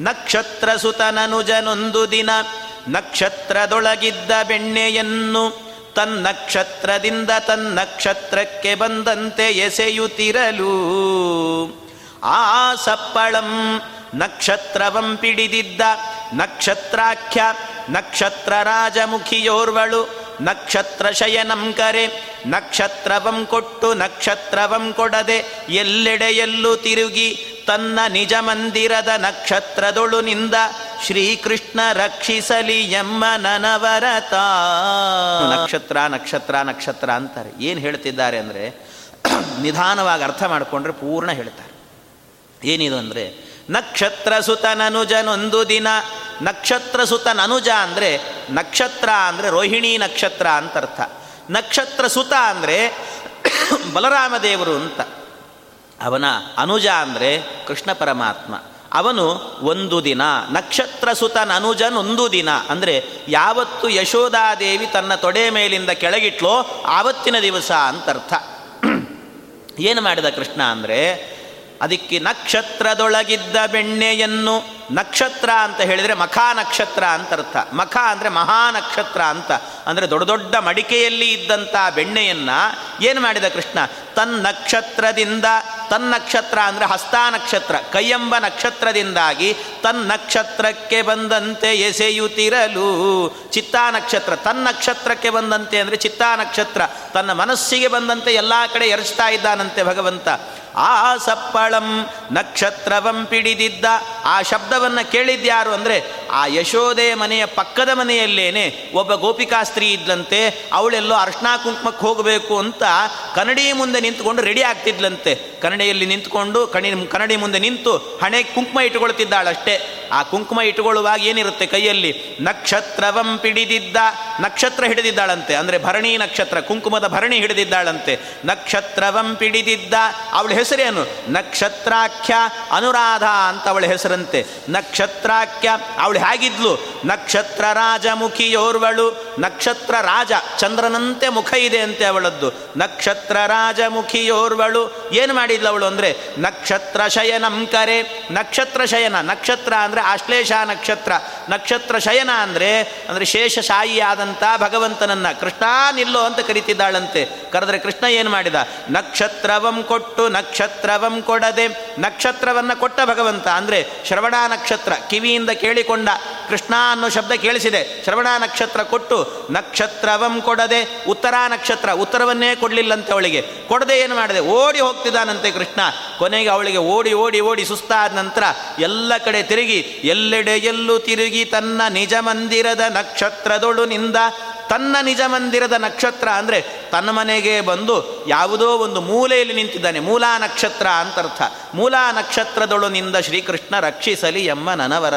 ನಕ್ಷತ್ರ ಸುತನನುಜನೊಂದು ದಿನ ನಕ್ಷತ್ರದೊಳಗಿದ್ದ ಬೆಣ್ಣೆಯನ್ನು ತನ್ನಕ್ಷತ್ರದಿಂದ ತನ್ನಕ್ಷತ್ರಕ್ಕೆ ಬಂದಂತೆ ಎಸೆಯುತ್ತಿರಲು. ಆ ಸಪ್ಪಳಂ ನಕ್ಷತ್ರವಂ ಪಿಡಿದಿದ್ದ ನಕ್ಷತ್ರಾಖ್ಯ ನಕ್ಷತ್ರ ರಾಜಮುಖಿಯೋರ್ವಳು ನಕ್ಷತ್ರ ಶಯನಂ ಕರೆ ನಕ್ಷತ್ರವಂ ಕೊಟ್ಟು ನಕ್ಷತ್ರವಂ ಕೊಡದೆ ಎಲ್ಲೆಡೆಯಲ್ಲೂ ತಿರುಗಿ ತನ್ನ ನಿಜ ಮಂದಿರದ ನಕ್ಷತ್ರದೊಳು ನಿಂದ ಶ್ರೀಕೃಷ್ಣ ರಕ್ಷಿಸಲಿ ಎಮ್ಮ ನನವರತ ನಕ್ಷತ್ರ ನಕ್ಷತ್ರ ನಕ್ಷತ್ರ ಅಂತಾರೆ. ಏನು ಹೇಳ್ತಿದ್ದಾರೆ ಅಂದರೆ ನಿಧಾನವಾಗಿ ಅರ್ಥ ಮಾಡಿಕೊಂಡ್ರೆ ಪೂರ್ಣ ಹೇಳ್ತಾರೆ. ಏನಿದು ಅಂದರೆ, ನಕ್ಷತ್ರ ಸುತನನುಜನೊಂದು ದಿನ. ನಕ್ಷತ್ರ ಸುತನನುಜ ಅಂದರೆ ನಕ್ಷತ್ರ ಅಂದರೆ ರೋಹಿಣಿ ನಕ್ಷತ್ರ ಅಂತ ಅರ್ಥ ನಕ್ಷತ್ರ ಸುತ ಅಂದರೆ ಬಲರಾಮದೇವರು ಅಂತ. ಅವನ ಅನುಜ ಅಂದರೆ ಕೃಷ್ಣ ಪರಮಾತ್ಮ. ಅವನು ಒಂದು ದಿನ ನಕ್ಷತ್ರ ಸುತನ ಅನುಜನ್ ಒಂದು ದಿನ, ಅಂದರೆ ಯಾವತ್ತು ಯಶೋಧಾದೇವಿ ತನ್ನ ತೊಡೆ ಮೇಲಿಂದ ಕೆಳಗಿಟ್ಲೋ ಆವತ್ತಿನ ದಿವಸ ಅಂತರ್ಥ. ಏನು ಮಾಡಿದ ಕೃಷ್ಣ ಅಂದರೆ, ಅದಕ್ಕೆ ನಕ್ಷತ್ರದೊಳಗಿದ್ದ ಬೆಣ್ಣೆಯನ್ನು ನಕ್ಷತ್ರ ಅಂತ ಹೇಳಿದರೆ ಮಖಾ ನಕ್ಷತ್ರ ಅಂತ ಅರ್ಥ. ಮಖ ಅಂದರೆ ಮಹಾ ನಕ್ಷತ್ರ ಅಂತ. ಅಂದರೆ ದೊಡ್ಡ ದೊಡ್ಡ ಮಡಿಕೆಯಲ್ಲಿ ಇದ್ದಂಥ ಬೆಣ್ಣೆಯನ್ನು ಏನು ಮಾಡಿದ ಕೃಷ್ಣ? ತನ್ನ ನಕ್ಷತ್ರದಿಂದ ತನ್ನ ನಕ್ಷತ್ರ ಅಂದರೆ ಹಸ್ತ ನಕ್ಷತ್ರ, ಕೈಯೆಂಬ ನಕ್ಷತ್ರದಿಂದಾಗಿ ತನ್ನ ನಕ್ಷತ್ರಕ್ಕೆ ಬಂದಂತೆ ಎಸೆಯುತ್ತಿರಲು. ಚಿತ್ತಾ ನಕ್ಷತ್ರ ತನ್ನ ನಕ್ಷತ್ರಕ್ಕೆ ಬಂದಂತೆ ಅಂದರೆ ಚಿತ್ತಾ ನಕ್ಷತ್ರ. ತನ್ನ ಮನಸ್ಸಿಗೆ ಬಂದಂತೆ ಎಲ್ಲ ಕಡೆ ಎರಚ್ತಾ ಇದ್ದಾನಂತೆ ಭಗವಂತ. ಆ ಸಪ್ಪಳಂ ನಕ್ಷತ್ರವಂ ಪಿಡಿದಿದ್ದ ಆ ಶಬ್ದವನ್ನು ಕೇಳಿದ್ಯಾರು ಅಂದರೆ ಆ ಯಶೋದೆ ಮನೆಯ ಪಕ್ಕದ ಮನೆಯಲ್ಲೇನೆ ಒಬ್ಬ ಗೋಪಿಕಾಸ್ತ್ರೀ ಇದ್ಲಂತೆ, ಅವಳೆಲ್ಲೋ ಅರ್ಶನಾ ಕುಂಕುಮಕ್ಕೆ ಹೋಗಬೇಕು ಅಂತ ಕನ್ನಡಿ ಮುಂದೆ ನಿಂತುಕೊಂಡು ರೆಡಿ ಆಗ್ತಿದ್ಲಂತೆ. ಕನ್ನಡಿಯಲ್ಲಿ ನಿಂತುಕೊಂಡು ಕಣಿ ಕನ್ನಡಿ ಮುಂದೆ ನಿಂತು ಹಣೆ ಕುಂಕುಮ ಇಟ್ಟುಕೊಳ್ತಿದ್ದಾಳಷ್ಟೇ. ಆ ಕುಂಕುಮ ಇಟ್ಟುಕೊಳ್ಳುವಾಗ ಏನಿರುತ್ತೆ ಕೈಯಲ್ಲಿ? ನಕ್ಷತ್ರವಂ ಪಿಡಿದಿದ್ದ, ನಕ್ಷತ್ರ ಹಿಡಿದಿದ್ದಾಳಂತೆ. ಅಂದರೆ ಭರಣಿ ನಕ್ಷತ್ರ, ಕುಂಕುಮದ ಭರಣಿ ಹಿಡಿದಿದ್ದಾಳಂತೆ. ನಕ್ಷತ್ರವಂ ಪಿಡಿದಿದ್ದ, ಅವಳ ಹೆಸರೇನು ನಕ್ಷತ್ರಾಖ್ಯ ಅನುರಾಧ ಅಂತ ಅವಳ ಹೆಸರಂತೆ. ನಕ್ಷತ್ರಾಖ್ಯ ಅವಳು ಹೇಗಿದ್ಲು? ನಕ್ಷತ್ರ ರಾಜಮುಖಿಯೋರ್ವಳು, ನಕ್ಷತ್ರ ರಾಜ ಚಂದ್ರನಂತೆ ಮುಖ ಇದೆ ಅಂತೆ ಅವಳದ್ದು. ನಕ್ಷತ್ರ ರಾಜಮುಖಿಯೋರ್ವಳು, ಏನು ಮಾಡಿದ್ಲು ಅವಳು ಅಂದರೆ? ನಕ್ಷತ್ರ ಶಯನಂ ಕರೆ, ನಕ್ಷತ್ರ ಶಯನ, ನಕ್ಷತ್ರ ಅಂದರೆ ಆಶ್ಲೇಷ ನಕ್ಷತ್ರ. ನಕ್ಷತ್ರ ಶಯನ ಅಂದರೆ ಅಂದರೆ ಶೇಷಶಾಹಿಯಾದಂಥ ಭಗವಂತನನ್ನ. ಕೃಷ್ಣ ನಿಲ್ಲೋ ಅಂತ ಕರಿತಿದ್ದಾಳಂತೆ. ಕರೆದ್ರೆ ಕೃಷ್ಣ ಏನು ಮಾಡಿದ? ನಕ್ಷತ್ರವಂ ಕೊಟ್ಟು ನಕ್ಷತ್ರವಂ ಕೊಡದೆ ನಕ್ಷತ್ರವನ್ನು ಕೊಟ್ಟ ಭಗವಂತ. ಅಂದರೆ ಶ್ರವಣ ನಕ್ಷತ್ರ, ಕಿವಿಯಿಂದ ಕೇಳಿಕೊಂಡ ಕೃಷ್ಣ ಅನ್ನೋ ಶಬ್ದ ಕೇಳಿಸಿದೆ. ಶ್ರವಣ ನಕ್ಷತ್ರ ಕೊಟ್ಟು, ನಕ್ಷತ್ರವಂ ಕೊಡದೆ, ಉತ್ತರ ನಕ್ಷತ್ರ, ಉತ್ತರವನ್ನೇ ಕೊಡಲಿಲ್ಲಂತೆ ಅವಳಿಗೆ. ಕೊಡದೆ ಏನು ಮಾಡಿದೆ? ಓಡಿ ಹೋಗ್ತಿದ್ದಾನಂತೆ ಕೃಷ್ಣ. ಕೊನೆಗೆ ಅವಳಿಗೆ ಓಡಿ ಓಡಿ ಓಡಿ ಸುಸ್ತಾದ ನಂತರ ಎಲ್ಲ ಕಡೆ ತಿರುಗಿ, ಎಲ್ಲೆಡೆ ಎಲ್ಲೂ ತಿರುಗಿ ತನ್ನ ನಿಜ ಮಂದಿರದ ನಕ್ಷತ್ರದೊಳು ನಿಂದ, ತನ್ನ ನಿಜ ಮಂದಿರದ ನಕ್ಷತ್ರ ಅಂದರೆ ತನ್ನ ಮನೆಗೆ ಬಂದು ಯಾವುದೋ ಒಂದು ಮೂಲೆಯಲ್ಲಿ ನಿಂತಿದ್ದಾನೆ. ಮೂಲಾ ನಕ್ಷತ್ರ ಅಂತರ್ಥ. ಮೂಲಾ ನಕ್ಷತ್ರದೊಳು ನಿಂದ ಶ್ರೀಕೃಷ್ಣ ರಕ್ಷಿಸಲಿ ಎಮ್ಮ ನನವರ